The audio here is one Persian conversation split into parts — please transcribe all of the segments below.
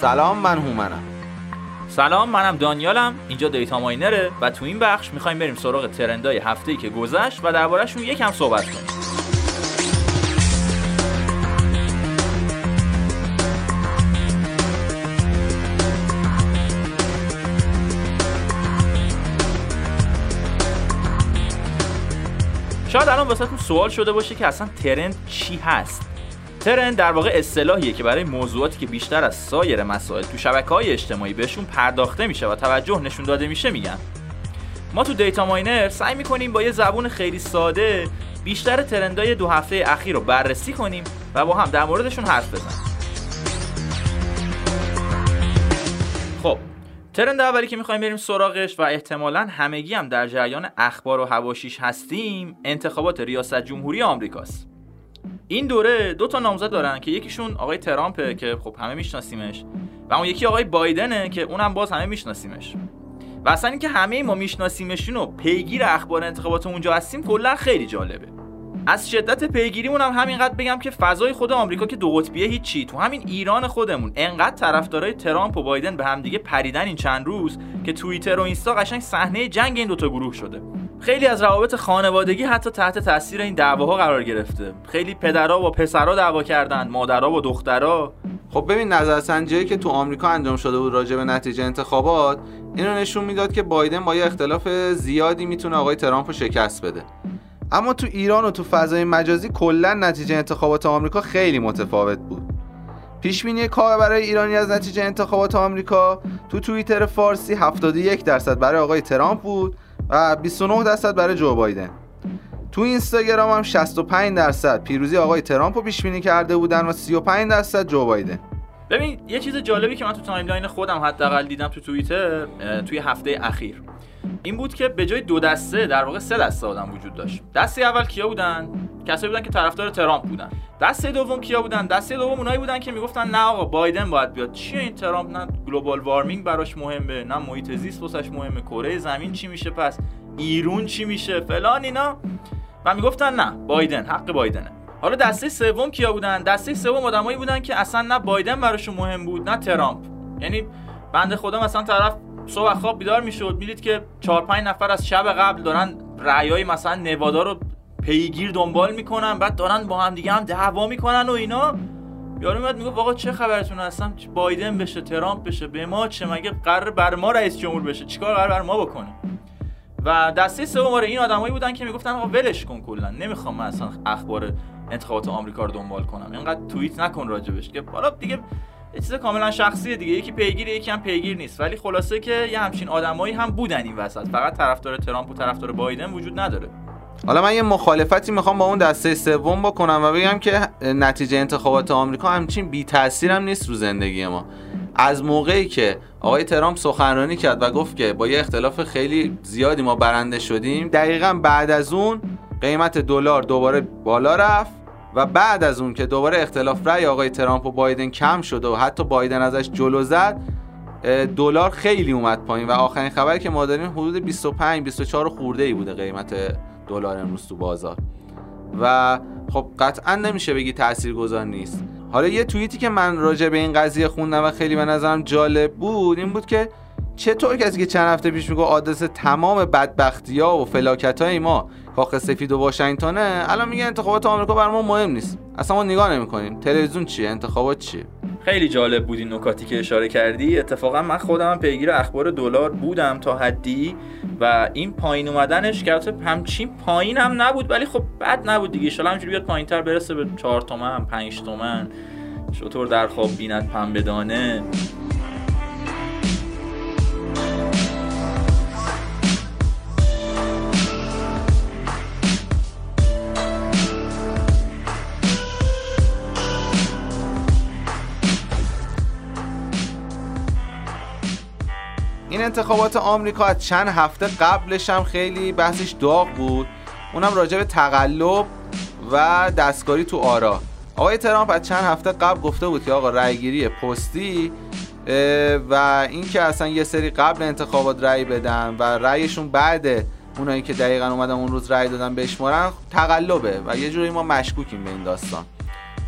سلام من هومنم. سلام منم دانیالم. اینجا دیتا ماینره و تو این بخش می‌خوایم بریم سراغ ترندای هفته‌ای که گذشت و دربارهشون یکم صحبت کنیم. شاید الان واسهتون سوال شده باشه که اصلا ترند چی هست؟ ترند در واقع اصطلاحیه که برای موضوعاتی که بیشتر از سایر مسائل تو شبکه های اجتماعی بهشون پرداخته میشه و توجه نشون داده میشه میگن. ما تو دیتا ماینر سعی می‌کنیم با یه زبون خیلی ساده بیشتر ترندای دو هفته اخیر رو بررسی کنیم و با هم در موردشون حرف بزنیم. خب ترند اولی که می‌خوایم بریم سراغش و احتمالا همگی هم در جریان اخبار و هواشیش هستیم انتخابات ریاست جمهوری آمریکاست. این دوره دو تا نامزد دارن که یکیشون آقای ترامپه که خب همه میشناسیمش و اون یکی آقای بایدنه که اونم باز همه میشناسیمش. و اصلا اینکه همه ما میشناسیمشون و پیگیر اخبار انتخابات اونجا هستیم کلا خیلی جالبه. از شدت پیگیریمون هم همینقدر بگم که فضای خود آمریکا که دو قطبیه هیچی تو همین ایران خودمون انقدر طرفدارای ترامپ و بایدن به همدیگه پریدن این چند روز که توییتر و اینستا قشنگ صحنه جنگ این دوتا گروه شده. خیلی از روابط خانوادگی حتی تحت تاثیر این دعواها قرار گرفته. خیلی پدرها با پسرها دعوا کردن مادرها با دخترها. خب ببین نظرسنجی که تو آمریکا انجام شده بود راجع به نتیجه انتخابات اینو نشون می‌داد که بایدن با یه اختلاف زیادی می‌تونه آقای ترامپ رو شکست بده. اما تو ایران و تو فضای مجازی کلا نتیجه انتخابات آمریکا خیلی متفاوت بود. پیش بینی کار برای ایرانی از نتیجه انتخابات آمریکا تو توییتر فارسی 71 درصد برای آقای ترامپ بود. و 29 درصد برای جو بایدن. تو اینستاگرام هم 65 درصد. پیروزی آقای ترامپ رو پیش بینی کرده بودن و 35 درصد جو بایدن. ببین یه چیز جالبی که من تو timeline خودم حداقل دیدم تو توییتر توی هفته اخیر. این بود که به جای دو دسته در واقع سه دسته آدم وجود داشت. دسته اول کیا بودن؟ کسایی بودن که طرفدار ترامپ بودن. دسته دوم کیا بودن؟ دسته دوم اونایی بودن که می‌گفتن نه آقا بایدن باید بیاد. چیه این ترامپ؟ نه global warming براش مهمه نه محیط زیست واسش مهمه. کره زمین چی میشه پس؟ ایرون چی میشه؟ فلان اینا. و می‌گفتن نه بایدن حق بایدنه. حالا دسته سوم کیا بودن؟ دسته سوم آدمایی بودن که اصلا نه بایدن براشون مهم بود نه ترامپ. یعنی بنده خدا مثلا طرف صبح خواب بیدار می‌شد می‌دید که 4 5 نفر از شب قبل دارن رأیای مثلا نوادا رو پیگیر دنبال می‌کنن بعد دارن با هم دیگه هم دعوا می‌کنن و اینا. یارو میاد میگه آقا چه خبرتون هستم بایدن بشه ترامپ بشه به ما چه؟ مگه قرار بر ما رئیس جمهور بشه؟ چیکار قرار بر ما بکنه؟ و دسته سوم آره این آدمایی بودن که می‌گفتن آقا ولش کن کلا. نمی‌خوام من اصلا اخبار انتخابات آمریکا رو دنبال کنم. اینقدر توییت نکن راجبش که حالا دیگه یه چیز کاملا شخصیه دیگه. یکی پیگیر یکی هم پیگیر نیست. ولی خلاصه که یه همچین آدمایی هم بودن این وسط. فقط طرفدار ترامپ و طرفدار بایدن وجود نداره. حالا من یه مخالفتی می‌خوام با اون دسته سوم بکنم و بگم که نتیجه انتخابات آمریکا همچین بی تاثیر هم نیست رو زندگی ما. از موقعی که آقای ترامپ سخنرانی کرد و گفت که با یه اختلاف خیلی زیادی ما برنده شدیم. دقیقا بعد از اون قیمت دلار دوباره بالا رفت و بعد از اون که دوباره اختلاف رأی آقای ترامپ و بایدن کم شد و حتی بایدن ازش جلو زد دلار خیلی اومد پایین. و آخرین خبری که ما داریم حدود 25 24 خورده ای بوده قیمت دلار امروز تو بازار. و خب قطعا نمیشه بگی تاثیرگذار نیست. حالا یه توییتی که من راجع به این قضیه خوندم و خیلی به نظرم جالب بود این بود که چطور کسی که چند هفته پیش میگه آدرس تمام بدبختی ها و فلاکت های ما کاخ سفید و واشنگتنه الان میگه انتخابات آمریکا بر ما مهم نیست. اصلا ما نگاه نمی‌کنیم. تلویزیون چیه؟ انتخابات چیه؟ خیلی جالب بود این نکاتی که اشاره کردی. اتفاقا من خودم پیگیر اخبار دلار بودم تا حدی و این پایین اومدنش که همچین پایین هم نبود ولی خب بد نبود دیگه. ان همینجوری بیاد پایینتر برسه به 4 تومن 5 تومن. چطور در خواب بیند پنبه دانه؟ انتخابات آمریکا از چند هفته قبلش هم خیلی بحثش داغ بود. اونم راجع به تقلب و دستکاری تو آرا. آقای ترامپ از چند هفته قبل گفته بود که آقا رأیگیری پستی و اینکه اصلا یه سری قبل انتخابات رأی بدن و رأیشون بعد اونایی که دقیقا اومدن اون روز رأی دادن بشمارن تقلبه و یه جوری ما مشکوکیم به این داستان.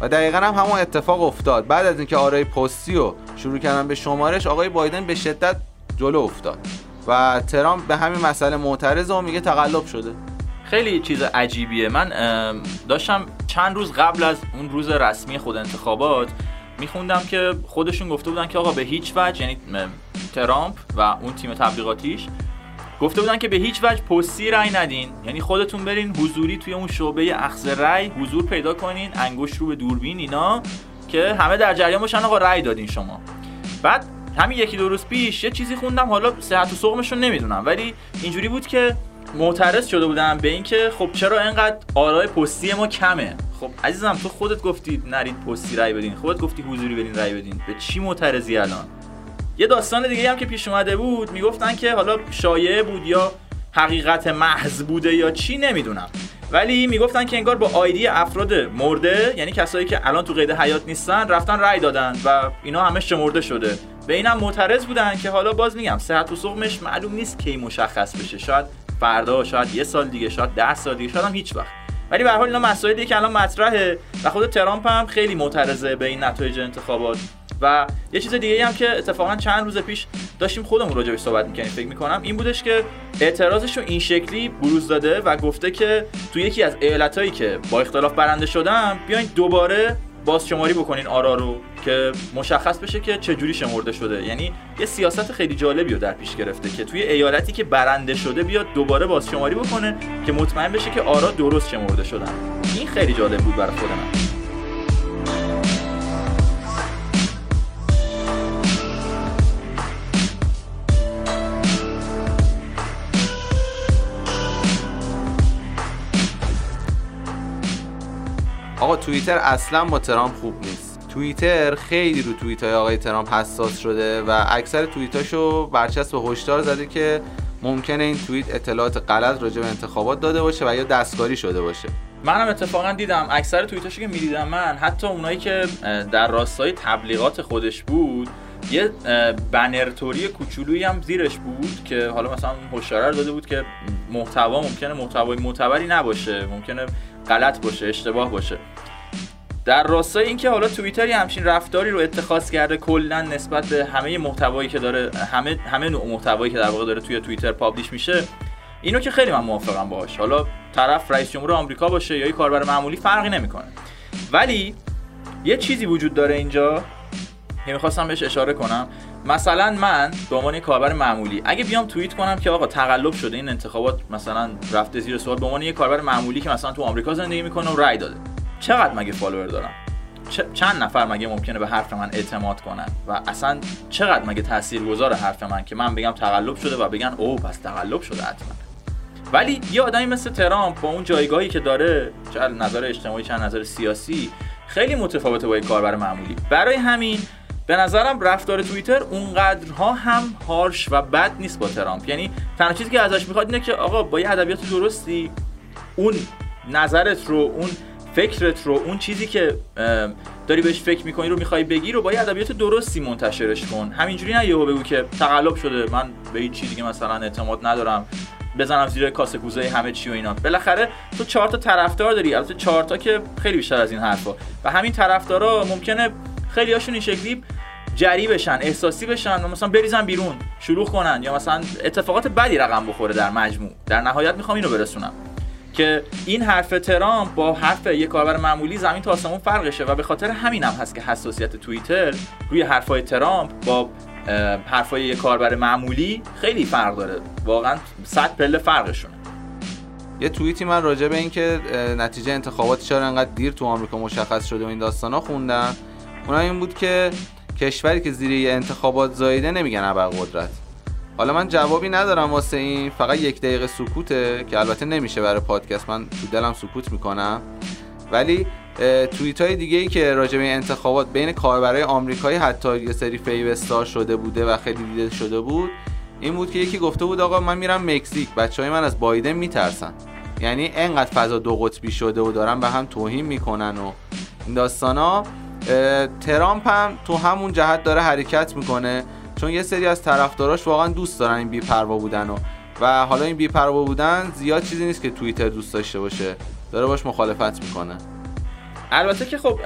و دقیقا هم همون اتفاق افتاد. بعد از اینکه آرای پستی و شروع کردن به شمارش آقای بایدن به شدت جلو افتاد. و ترامپ به همین مسئله معترض و میگه تقلب شده. خیلی چیز عجیبیه. من داشتم چند روز قبل از اون روز رسمی خود انتخابات میخوندم که خودشون گفته بودن که آقا به هیچ وجه یعنی ترامپ و اون تیم تبلیغاتیش گفته بودن که به هیچ وجه پستی رای ندین. یعنی خودتون برین حضوری توی اون شعبه اخذ رای حضور پیدا کنین انگشت رو به دوربین اینا که همه در جریان باشن آقا رای دادین شما. بعد همین یکی دو روز پیش یه چیزی خوندم حالا صحت و سقمش رو نمی‌دونم. ولی اینجوری بود که معترض شده بودم به اینکه خب چرا اینقدر آرای پستی ما کمه؟ خب عزیزم تو خودت گفتی نرید پستی رای بدین. خودت گفتی حضوری برین رای بدین. به چی معترضی الان؟ یه داستان دیگه هم که پیش اومده بود می‌گفتن که حالا شایعه بود یا حقیقت محض بوده یا چی نمی‌دونم. ولی می‌گفتن که انگار با آیدی افراد مرده یعنی کسایی که الان تو قید حیات نیستن رفتن رای دادن و اینا همه شمرده شده. به اینم معترض بودن که حالا باز میگم صحت و سقمش معلوم نیست کی مشخص بشه. شاید فردا شاید یه سال دیگه شاید ده سال دیگه شاید هم هیچ وقت. ولی به حال اینا مسائلی که الان مطرحه و خود ترامپ هم خیلی معترضه به این نتایج انتخابات. و یه چیز دیگه هم که اتفاقا چند روز پیش داشتیم خودمون راجع بهش صحبت می‌کنیم فکر می‌کنم این بودش که اعتراضش رو این شکلی بروز داده و گفته که تو یکی از ایالتایی که با اختلاف برنده شدن بیاین دوباره باز شماری بکنین آرا رو که مشخص بشه که چه جوری شمرده شده. یعنی یه سیاست خیلی جالبی رو در پیش گرفته که توی ایالتی که برنده شده بیاد دوباره باز شماری بکنه که مطمئن بشه که آرا درست شمرده شدن. این خیلی جالب بود برای خود من. توییتر اصلا با ترامپ خوب نیست. توییتر خیلی رو توییت های آقای ترامپ حساس شده و اکثر توییتاشو برچسب هشدار زده که ممکنه این توییت اطلاعات غلط راجع به انتخابات داده باشه و یا دستکاری شده باشه. منم اتفاقا دیدم. اکثر توییتاشو که می‌دیدم من حتی اونایی که در راستای تبلیغات خودش بود یه بنرتوری کوچولویی هم زیرش بود که حالا مثلا هشدار داده بود که محتوا ممکنه محتوای معتبری نباشه ممکنه غلط باشه اشتباه باشه. در راستای اینکه حالا توییتر همچین رفتاری رو اتخاذ کرده کلا نسبت به همه محتوایی که داره همه همه نوع محتوایی که در واقع داره توی توییتر پابلیش میشه اینو که خیلی من موافقم باهاش. حالا طرف رئیس جمهور آمریکا باشه یا یه کاربر معمولی فرقی نمی‌کنه. ولی یه چیزی وجود داره اینجا که می‌خواستم بهش اشاره کنم. مثلا من به عنوان کاربر معمولی اگه بیام توییت کنم که آقا تقلب شده این انتخابات مثلا رفته زیر سوال به عنوان یه کاربر معمولی که مثلا تو آمریکا زندگی می‌کنه و رای داده. چقدر مگه فالوور دارم؟ چند نفر مگه ممکنه به حرف من اعتماد کنن؟ و اصلا چقدر مگه تاثیرگذار حرف من که من بگم تقلب شده و بگن او پس تقلب شده حتما. ولی یه آدمی مثل ترامپ با اون جایگاهی که داره چه نظر اجتماعی چه نظر سیاسی خیلی متفاوته با یک کاربر معمولی. برای همین به نظرم رفتار توییتر اونقدرها هم هارش و بد نیست با ترامپ. یعنی تنها چیزی که ازش می‌خواد اینه که آقا با یه ادبیات درستی اون نظرت رو اون فکرت رو اون چیزی که داری بهش فکر می‌کنی رو می‌خوای بگی رو با یه ادبیات درستی منتشرش کن. همینجوری نه یهو بگو که تقلب شده. من به این چیزی که مثلا اعتماد ندارم. بزنم زیر کاسه کوزه همه چی و اینا. بالاخره تو چهار تا طرفدار داری. البته چهار تا که خیلی بیشتر از این حرفا. و همین طرفدارا ممکنه خیلی هاشون این شکلی جری بشن احساسی بشن و مثلا بریزن بیرون شروع کنن یا مثلا اتفاقات بدی رقم بخوره در مجموع. در نهایت می‌خوام اینو برسونم. که این حرف ترامپ با حرف یک کاربر معمولی زمین تا آسمون فرقشه و به خاطر همین هم هست که حساسیت توییتر روی حرفای ترامپ با حرفای یک کاربر معمولی خیلی فرق داره. واقعا صد پله فرقشونه. یه توییتی من راجع به اینکه نتیجه انتخابات چرا انقدر دیر تو آمریکا مشخص شده و این داستانا خوندم اونم این بود که کشوری که زیر انتخابات زاییده نمیگن ابرقدرت حالا من جوابی ندارم واسه این. فقط یک دقیقه سکوته که البته نمیشه برای پادکست. من تو دلم سکوت می‌کنم. ولی توییت های دیگه ای که راجع به انتخابات بین کاربرای آمریکایی حتی یه سری فیو شده بوده و خیلی دیده شده بود این بود که یکی گفته بود آقا من میرم مکزیک. بچه های من از بایدن میترسن. یعنی انقدر فضا دو قطبی شده و دارن به هم توهین می‌کنن و این داستان ها ترامپ هم تو همون جهت داره حرکت می‌کنه. چون یه سری از طرفداراش واقعا دوست دارن این بیپروا بودن و و حالا این بیپروا بودن زیاد چیزی نیست که توییتر دوست داشته باشه. داره باش مخالفت می‌کنه. البته که خب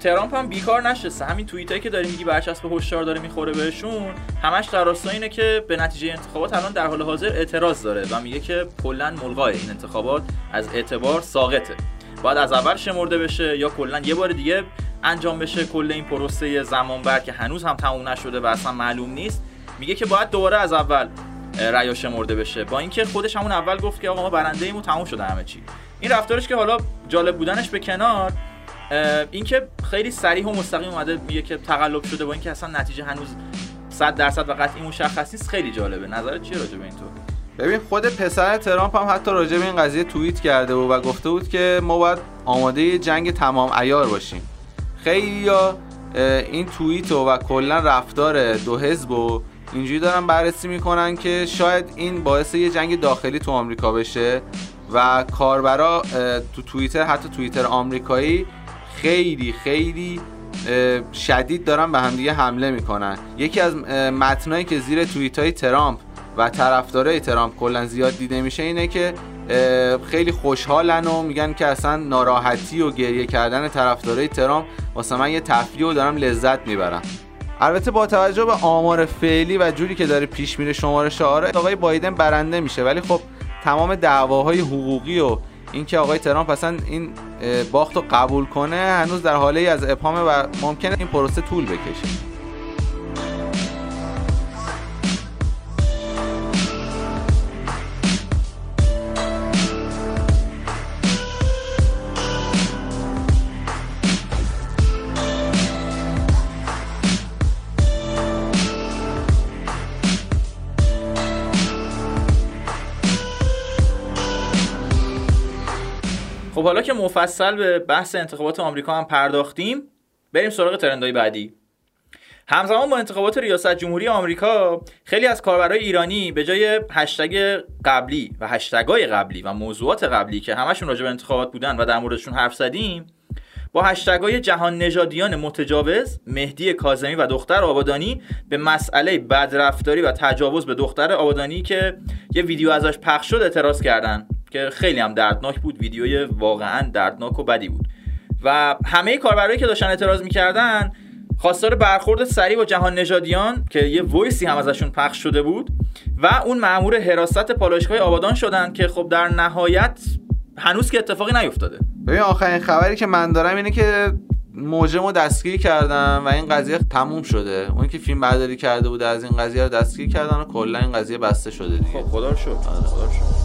ترامپ هم بیکار نشسته. همین توییتایی که داره میگی برچسب هشدار داره می‌خوره بهشون همش در راستای اینه که به نتیجه انتخابات الان در حال حاضر اعتراض داره و میگه که کلا ملغای این انتخابات از اعتبار ساقطه. باید از اول شمرده بشه یا کلا یه بار دیگه انجام بشه کل این پروسه زمان بر که هنوز هم تموم نشده و اصلا معلوم نیست. میگه که باید دوباره از اول رأی شمرده بشه. با اینکه خودش همون اول گفت که آقا ما برنده ایمون تموم شده همه چی. این رفتارش که حالا جالب بودنش به کنار اینکه خیلی صریح و مستقیم اومده میگه که تقلب شده با اینکه اصلا نتیجه هنوز 100 درصد و قطعی مشخص نیست خیلی جالبه. نظرت چیه راجع به این ببین خود پسر ترامپ هم حتی راجع به این قضیه توییت کرده بود و گفته بود که ما باید آماده جنگ تمام ایار باشیم. خیلی این توییت و, کلا رفتار دو حزب و اینجوری دارن بررسی می‌کنن که شاید این باعث یه جنگ داخلی تو آمریکا بشه و کاربرا تو توییتر حتی توییتر آمریکایی خیلی خیلی شدید دارن به همدیگه حمله می‌کنن. یکی از متنایی که زیر توییت های ترامپ و طرفدارای ترامپ کلا زیاد دیده میشه اینه که خیلی خوشحالن و میگن که اصلا ناراحتی و گریه کردن طرفدارای ترامپ واسه من یه تفریح و دارم لذت می‌برم. البته با توجه به آمار فعلی و جوری که داره پیش میره شمارش آره آقای بایدن برنده میشه. ولی خب تمام دعواهای حقوقی و اینکه آقای ترامپ اصلا این باخت رو قبول کنه هنوز در حاله از ابهامه و ممکنه این پروسه طول بکشه. خب حالا که مفصل به بحث انتخابات آمریکا هم پرداختیم بریم سراغ ترندهای بعدی. همزمان با انتخابات ریاست جمهوری آمریکا خیلی از کاربرای ایرانی به جای هشتگ قبلی و هشتگای قبلی و موضوعات قبلی که همشون راجع به انتخابات بودن و در موردشون حرف زدیم با هشتگای جهان نژادیان متجاوز مهدی کاظمی و دختر آبادانی به مسئله بدرفتاری و تجاوز به دختر آبادانی که یه ویدیو ازش پخش شد اعتراض کردن. که خیلی هم دردناک بود ویدیوی واقعا دردناک و بدی بود. و همه کاربرایی که داشتن اعتراض می‌کردن خواستار برخورد سریع با جهان نژادیان که یه وایسی هم ازشون پخش شده بود و اون مأمور حراست پالایشگاه آبادان شدن که خب در نهایت هنوز که اتفاقی نیفتاده. ببین آخرین خبری که من دارم اینه که موجمو دستگیر کردن و این قضیه تموم شده. اون که فیلم برداری کرده بود از این قضیه رو دستگیر کردن و کلا این قضیه بسته شده دیگه. خب خدا رو شکر. خدا رو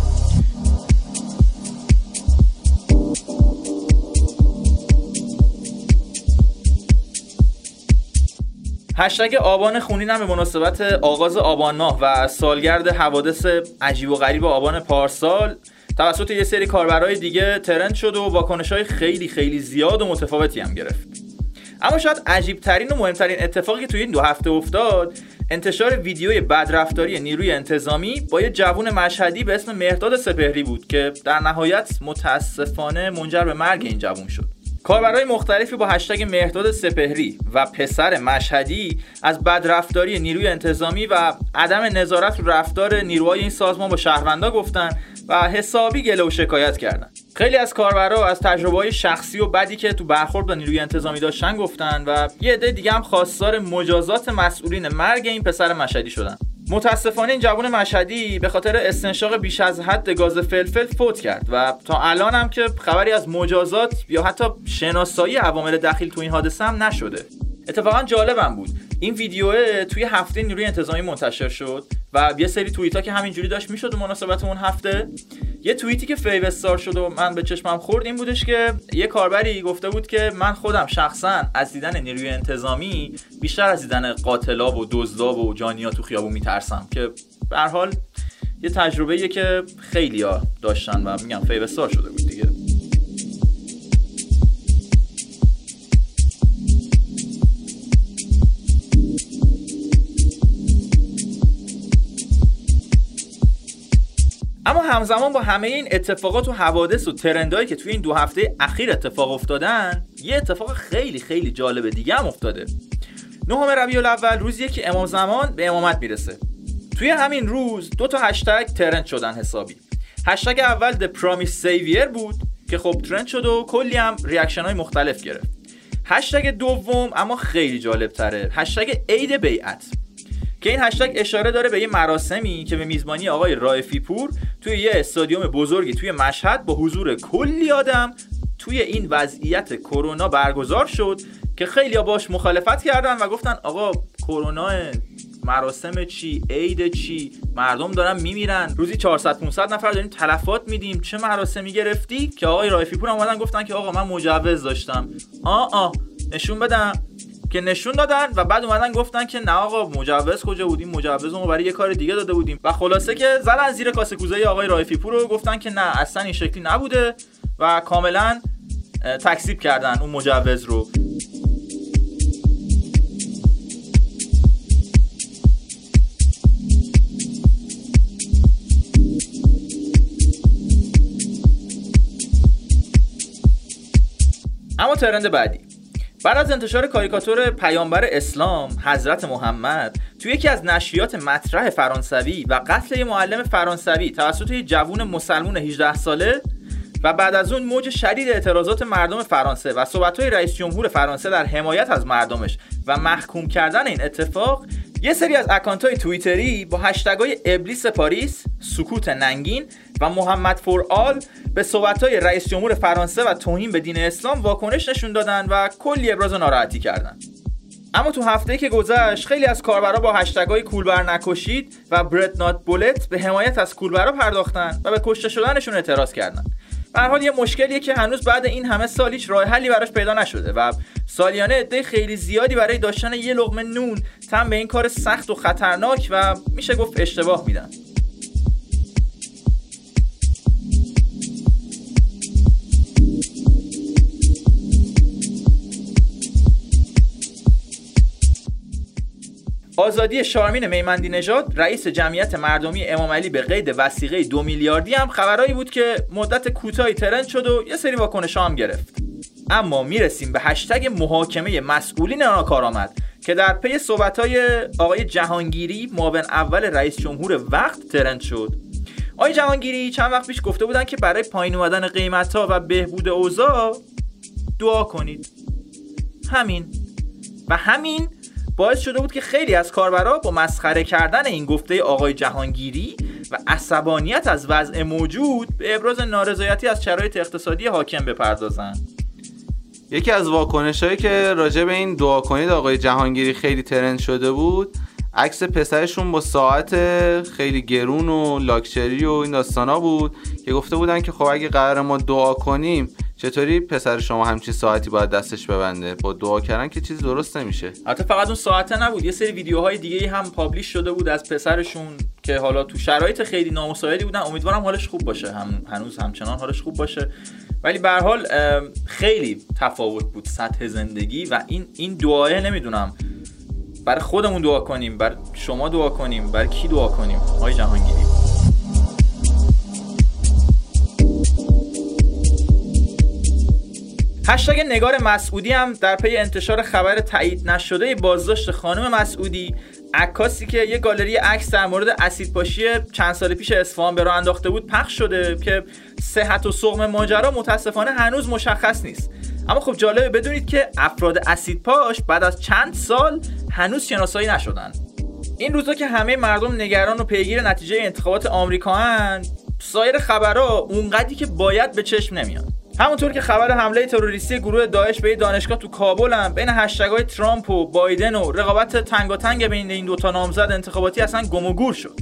هشتگ آبان خونین هم به مناسبت آغاز آبان ماه و سالگرد حوادث عجیب و غریب آبان پارسال توسط یه سری کاربرای دیگه ترند شد و واکنش های خیلی خیلی زیاد و متفاوتی هم گرفت. اما شاید عجیب ترین و مهمترین اتفاقی که توی این دو هفته افتاد انتشار ویدیوی بدرفتاری نیروی انتظامی با یه جوون مشهدی به اسم مهرداد سپهری بود که در نهایت متاسفانه منجر به مرگ این جوون شد. کاربرای مختلفی با هشتگ مهداد سپهری و پسر مشهدی از بدرفتاری نیروی انتظامی و عدم نظارت رفتار نیروهای این سازمان با شهروندا گفتن و حسابی گله و شکایت کردن. خیلی از کاربرا از تجربه شخصی و بدی که تو برخورد با نیروی انتظامی داشتن گفتن و یه عده دیگه هم خواستار مجازات مسئولین مرگ این پسر مشهدی شدن. متاسفانه این جوان مشهدی به خاطر استنشاق بیش از حد گاز فلفل فوت کرد و تا الان هم که خبری از مجازات یا حتی شناسایی عوامل دخیل تو این حادثه هم نشده. اتفاقا جالبم بود. این ویدیو توی هفته نیروی انتظامی منتشر شد و یه سری توییت ها که همینجوری داشت می‌شد مناسبت اون هفته. یه توییتی که fave star شد و من به چشمم خورد این بودش که یه کاربری گفته بود که من خودم شخصا از دیدن نیروی انتظامی بیشتر از دیدن قاتلا و دزدا و جانیا تو خیابون میترسم که به حال یه تجربه که خیلی داشتن و میگم fave star شده بود. اما همزمان با همه این اتفاقات و حوادث و ترندهایی که توی این دو هفته اخیر اتفاق افتادن یه اتفاق خیلی خیلی جالب دیگه هم افتاده. نهم ربیع الاول روزیه که امام زمان به امامت می‌رسه. توی همین روز دو تا هشتگ trend شدن حسابی. هشتگ اول The Promised Savior بود که خب trend شد و کلی هم reaction های مختلف گرفت. هشتگ دوم اما خیلی جالب تره هشتگ عید بیعت. که این هشتگ اشاره داره به یه مراسمی که به میزبانی آقای رائفی پور توی یه استادیوم بزرگی توی مشهد با حضور کلی آدم توی این وضعیت کرونا برگزار شد که خیلی باش مخالفت کردن و گفتن آقا کرونا مراسم چی؟ عید چی؟ مردم دارن میمیرن. روزی 400 500 نفر داریم تلفات میدیم. چه مراسمی گرفتی؟ که آقای رایفی پور اومدن گفتن که آقا من مجوز داشتم. آ آ نشون بدم. که نشون دادن و بعد اومدن گفتن که نه آقا مجوز کجا بودیم؟ مجوز رو برای یه کار دیگه داده بودیم. و خلاصه که زدن زیر کاسه کوزه آقای رایفی پور رو گفتن که نه اصلا این شکلی نبوده و کاملا تکسیب کردن اون مجوز رو. اما ترند بعدی. بعد از انتشار کاریکاتور پیامبر اسلام حضرت محمد توی یکی از نشریات مطرح فرانسوی و قتل یه معلم فرانسوی توسط یه جوون مسلمون 18 ساله و بعد از اون موج شدید اعتراضات مردم فرانسه و صحبت‌های رئیس جمهور فرانسه در حمایت از مردمش و محکوم کردن این اتفاق یه سری از اکانت های توییتری با هشتگ ابلیس پاریس، سکوت ننگین و محمد فور آل به صحبت های رئیس جمهور فرانسه و توهین به دین اسلام واکنش نشون دادن و کلی ابراز ناراحتی کردن. اما تو هفته که گذشت خیلی از کاربرا با هشتگ های کولبر نکشید و برد نات بولت به حمایت از کولبرا پرداختن و به کشته شدنشون اعتراض کردن. به حال یه مشکلیه که هنوز بعد این همه سال هیچ راه حلی براش پیدا نشده و سالیانه عده خیلی زیادی برای داشتن یه لقمه نون تم به این کار سخت و خطرناک و میشه گفت اشتباه میدن. آزادی شارمین میمندی نژاد رئیس جمعیت مردمی امام علی به قید وسیقه دو میلیاردی هم خبرایی بود که مدت کوتاهی ترند شد و یه سری واکنش هم گرفت. اما می‌رسیم به هشتگ محاکمه مسئولین آمد که در پی های آقای جهانگیری معاون اول رئیس جمهور وقت ترند شد. آقای جهانگیری چند وقت پیش گفته بودن که برای پایین اومدن قیمت ها و بهبود اوضاع دعا کنید. همین و همین باعث شده بود که خیلی از کاربرا با مسخره کردن این گفته آقای جهانگیری و عصبانیت از وضع موجود به ابراز نارضایتی از شرایط اقتصادی حاکم بپردازند. یکی از واکنش هایی که راجع به این دعا کنید آقای جهانگیری خیلی ترند شده بود عکس پسرشون با ساعت خیلی گرون و لاکچری و این داستانا بود که گفته بودن که خب اگه قرار ما دعا کنیم چطوری پسر شما همچین ساعتی باید دستش ببنده؟ با دعا کردن که چیز درست نمیشه. البته فقط اون ساعته نبود یه سری ویدیوهای دیگه هم پابلیش شده بود از پسرشون که حالا تو شرایط خیلی نامساعدی بودن. امیدوارم حالش خوب باشه. هم هنوز همچنان حالش خوب باشه. ولی به حال خیلی تفاوت بود سطح زندگی و این این دعایه نمی‌دونم. برای خودمون دعا کنیم بر شما دعا کنیم بر کی دعا کنیم؟ آقای جهانگیری. هشتگ نگار مسعودی هم در پی انتشار خبر تایید نشده بازداشت خانم مسعودی. عکاسی که یه گالری عکس در مورد اسیدپاشی چند سال پیش اصفهان به راه انداخته بود پخش شده که صحت و سقم ماجرا متاسفانه هنوز مشخص نیست. اما خب جالبه بدونید که افراد اسیدپاش بعد از چند سال هنوز شناسایی نشدن. این روزا که همه مردم نگران و پیگیر نتیجه انتخابات آمریکا هن سایر خبرها اونقدری که باید به چشم نمیاد. همونطور که خبر حمله تروریستی گروه داعش به دانشگاه تو کابل هم بین های ترامپ و بایدن و رقابت تنگاتنگ بین این دوتا نامزد انتخاباتی اصلا گم و گور شد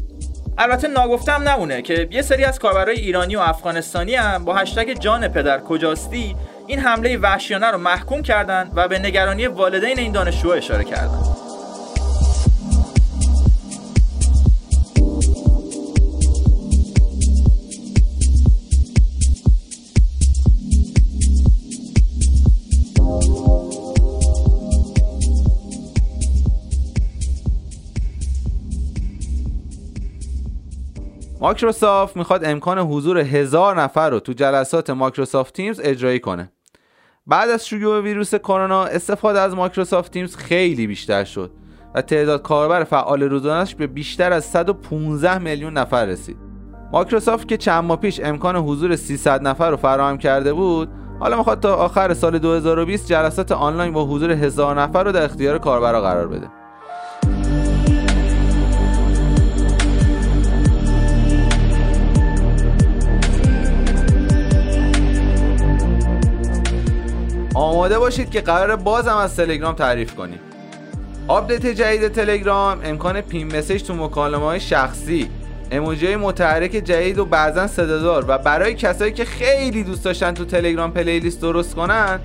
البته ناگفتم نمونه که یه سری از کاربرای ایرانی و افغانستانی هم با هشتگ جان پدر کجاستی این حمله وحشیانه رو محکوم کردند و به نگرانی والدین این دانشجوها اشاره کردند. مایکروسافت می‌خواد امکان حضور هزار نفر رو تو جلسات مایکروسافت تیمز اجرایی کنه. بعد از شیوع ویروس کرونا استفاده از مایکروسافت تیمز خیلی بیشتر شد و تعداد کاربر فعال روزانش به بیشتر از 115 میلیون نفر رسید. مایکروسافت که چند ماه پیش امکان حضور 300 نفر رو فراهم کرده بود حالا می‌خواد تا آخر سال 2020 جلسات آنلاین با حضور هزار نفر رو در اختیار کاربرا قرار بده. آماده باشید که قرار بازم از تلگرام تعریف کنیم. آپدیت جدید تلگرام امکان pin message تو مکالمه های شخصی. اموجی متحرک جدید و بعضا صدادار. و برای کسایی که خیلی دوست داشتن تو تلگرام playlist درست کنن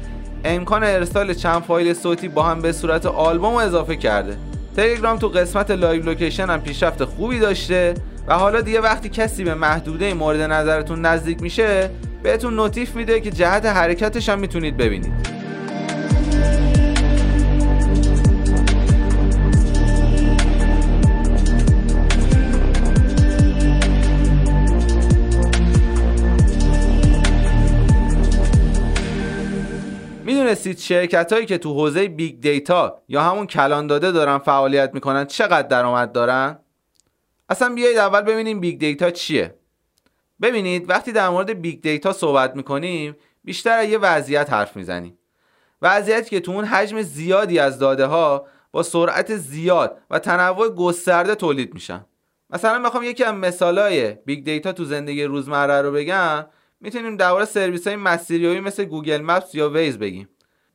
امکان ارسال چند فایل صوتی با هم به صورت آلبوم اضافه کرده. تلگرام تو قسمت live location هم پیشرفت خوبی داشته و حالا دیگه وقتی کسی به محدوده مورد نظرتون نزدیک میشه بهتون notif میده که جهت حرکتش هم می‌تونید ببینید. می‌دونستید شرکت هایی که تو حوزه big data یا همون کلان داده دارن فعالیت می‌کنن چقدر درآمد دارن؟ اصلا بیایید اول ببینیم big data چیه. ببینید وقتی در مورد big data صحبت می‌کنیم بیشتر از یه وضعیت حرف می‌زنیم. وضعیتی که تو اون حجم زیادی از داده ها با سرعت زیاد و تنوع گسترده تولید میشن. مثلا بخوام یکی از مثالای big data تو زندگی روزمره رو بگم. می‌تونیم درباره سرویس های مسیریابی مثل گوگل مپس یا ویز بگیم.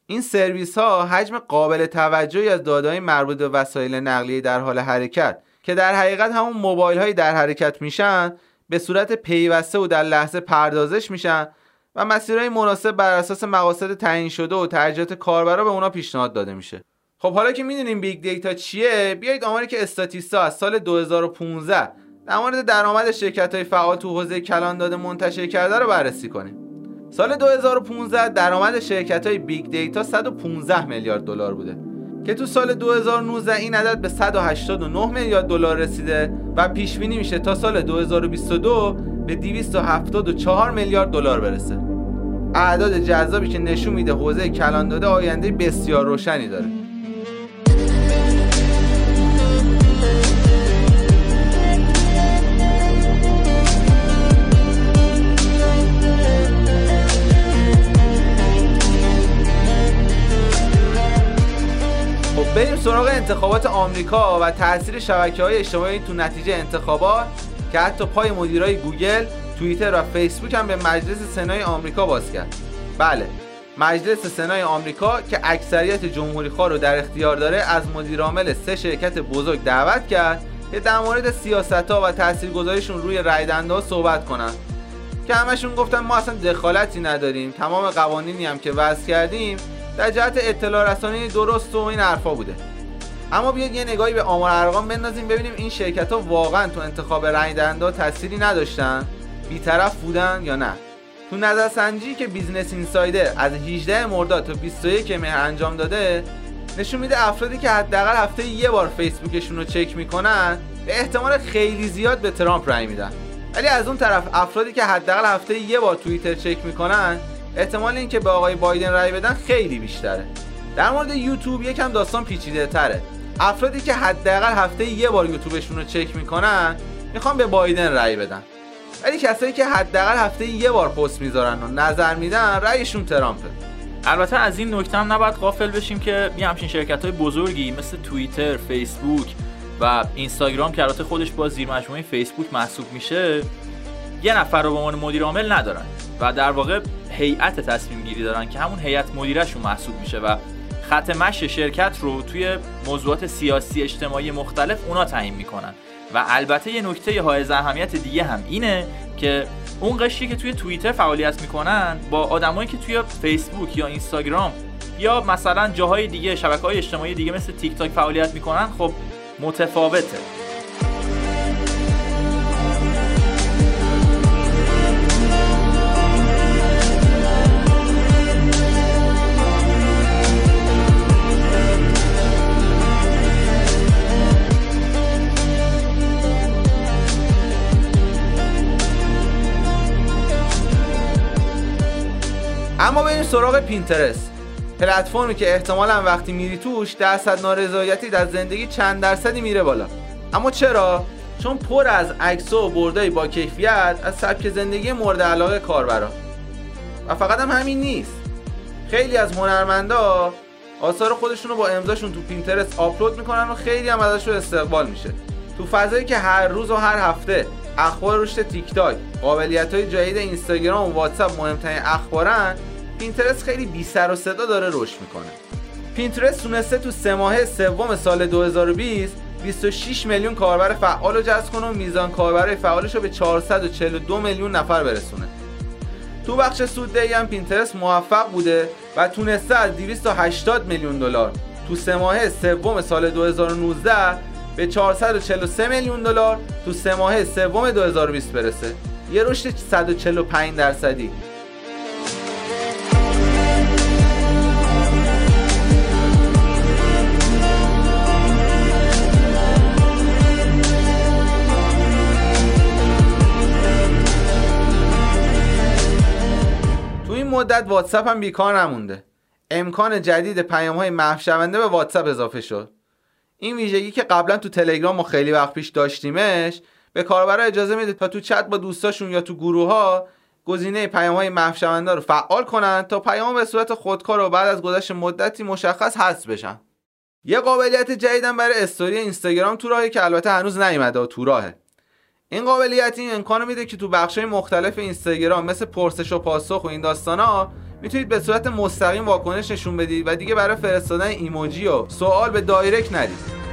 این سرویس ها حجم قابل توجهی از داده های مربوط به وسایل نقلیه در حال حرکت که در حقیقت همون موبایل هایی در حرکت میشن به صورت پیوسته و در لحظه پردازش میشن و مسیرهای مناسب بر اساس مقاصد تعیین شده و ترجیحات کاربرا به اونا پیشنهاد داده میشه. خب حالا که می‌دونیم big data چیه بیایید آماری که استاتیستا از سال 2015 در مورد درآمد شرکت های فعال تو حوزه کلان داده منتشر کرده رو بررسی کنیم. سال 2015 درآمد شرکت های big data 115 میلیارد دلار بوده که تو سال 2019 این عدد به 189 میلیارد دلار رسیده و پیش بینی میشه تا سال 2022 به 274 میلیارد دلار برسه. اعداد جذابی که نشون میده حوزه کلان داده آینده بسیار روشنی داره. بریم سراغ انتخابات آمریکا و تاثیر شبکه های اجتماعی تو نتیجه انتخابات که حتی پای مدیرای گوگل، توییتر و فیسبوک هم به مجلس سنای آمریکا باز کرد. بله، مجلس سنای آمریکا که اکثریت جمهوری خواه رو در اختیار داره از مدیرعامل سه شرکت بزرگ دعوت کرد که در مورد سیاست ها و تاثیرگذاریشون روی رای ها صحبت کنن که همشون گفتن ما اصلا دخالتی نداریم تمام قوانینی هم که وضع کردیم در جهت اطلاع رسانی درست و این حرفا بوده. اما بیاید یه نگاهی به آمار ارقام بندازیم ببینیم این شرکت ها واقعا تو انتخاب رای دهنده تأثیری نداشتن؟ بیطرف بودن یا نه؟ تو نظرسنجی که بیزنس اینسایدر از 18 مرداد تا 21 مهر انجام داده نشون میده افرادی که حداقل هفته یه بار فیسبوکشون رو چک می‌کنن به احتمال خیلی زیاد به ترامپ رای میدن. ولی از اون طرف افرادی که حداقل هفته یه بار توییتر چک می‌کنن احتمال اینکه به آقای بایدن رای بدن خیلی بیشتره. در مورد یوتیوب یکم داستان پیچیده تره. افرادی که حداقل هفته یه بار یوتیوبشون رو چک می‌کنن می‌خوان به بایدن رای بدن. ولی کسایی که حداقل هفته یه بار پست می‌ذارن و نظر میدن رأیشون ترامپه. البته از این نکته هم نباید غافل بشیم که یه همچین شرکت های بزرگی مثل توییتر، فیسبوک و اینستاگرام که البته خودش با زیر مجموعه فیسبوک محسوب میشه یه نفر رو به عنوان مدیر عامل ندارن. و در واقع هیئت تصمیم گیری دارن که همون هیئت مدیرشون محسوب میشه و خط مشی شرکت رو توی موضوعات سیاسی اجتماعی مختلف اونا تعیین می‌کنن. و البته یه نکته های اهمیت دیگه هم اینه که اون قشری که توی توییتر فعالیت می‌کنن با آدمایی که توی فیسبوک یا اینستاگرام یا مثلا جاهای دیگه شبکه های اجتماعی دیگه مثل تیک تاک فعالیت می‌کنن خب متفاوته. سراغ پینترست. پلتفرمی که احتمالا وقتی میری توش درصد نارضایتی در زندگی چند درصدی میره بالا. اما چرا؟ چون پر از عکس و board ای با کیفیت از سبک زندگی مورد علاقه کاربرا. و فقط هم همین نیست. خیلی از هنرمندا آثار خودشون رو با امضاشون تو پینترست آپلود می‌کنن و خیلی هم ازش استقبال میشه. تو فضایی که هر روز و هر هفته اخبار رشد تیک تاک قابلیت های جدید اینستاگرام و واتساپ مهمترین اخبارن پینترست خیلی بی سر و صدا داره رشد می‌کنه. پینترست تونسته تو سه ماه سوم سال 2020 26 میلیون کاربر فعال رو جذب کنه و میزان کاربرای فعالش رو به 442 میلیون نفر برسونه. تو بخش سوددهی هم پینترست موفق بوده و تونسته از 280 میلیون دلار تو سه ماه سوم سال 2019 به 443 میلیون دلار تو سه ماه سوم 2020 برسه. یه رشد 145 درصدی. مدت واتساپ هم بیکار نمونده. امکان جدید پیام های محو شونده به واتساپ اضافه شد. این ویژگی که قبلا تو تلگرام ما خیلی وقت پیش داشتیمش به کاربرا اجازه میده تا تو چت با دوستاشون یا تو گروه ها گزینه پیام های محو شونده رو فعال کنن تا پیام به صورت خودکار و بعد از گذشت مدتی مشخص حذف بشن. یه قابلیت جدیدم برای استوری اینستاگرام تو راهی که البته هنوز نیومده تو راهه. این قابلیت این امکانو میده که تو بخش‌های مختلف اینستاگرام مثل پرسش و پاسخ و این داستانا می‌تونید به صورت مستقیم واکنش نشون بدید و دیگه برای فرستادن ایموجی و سوال به دایرکت ندید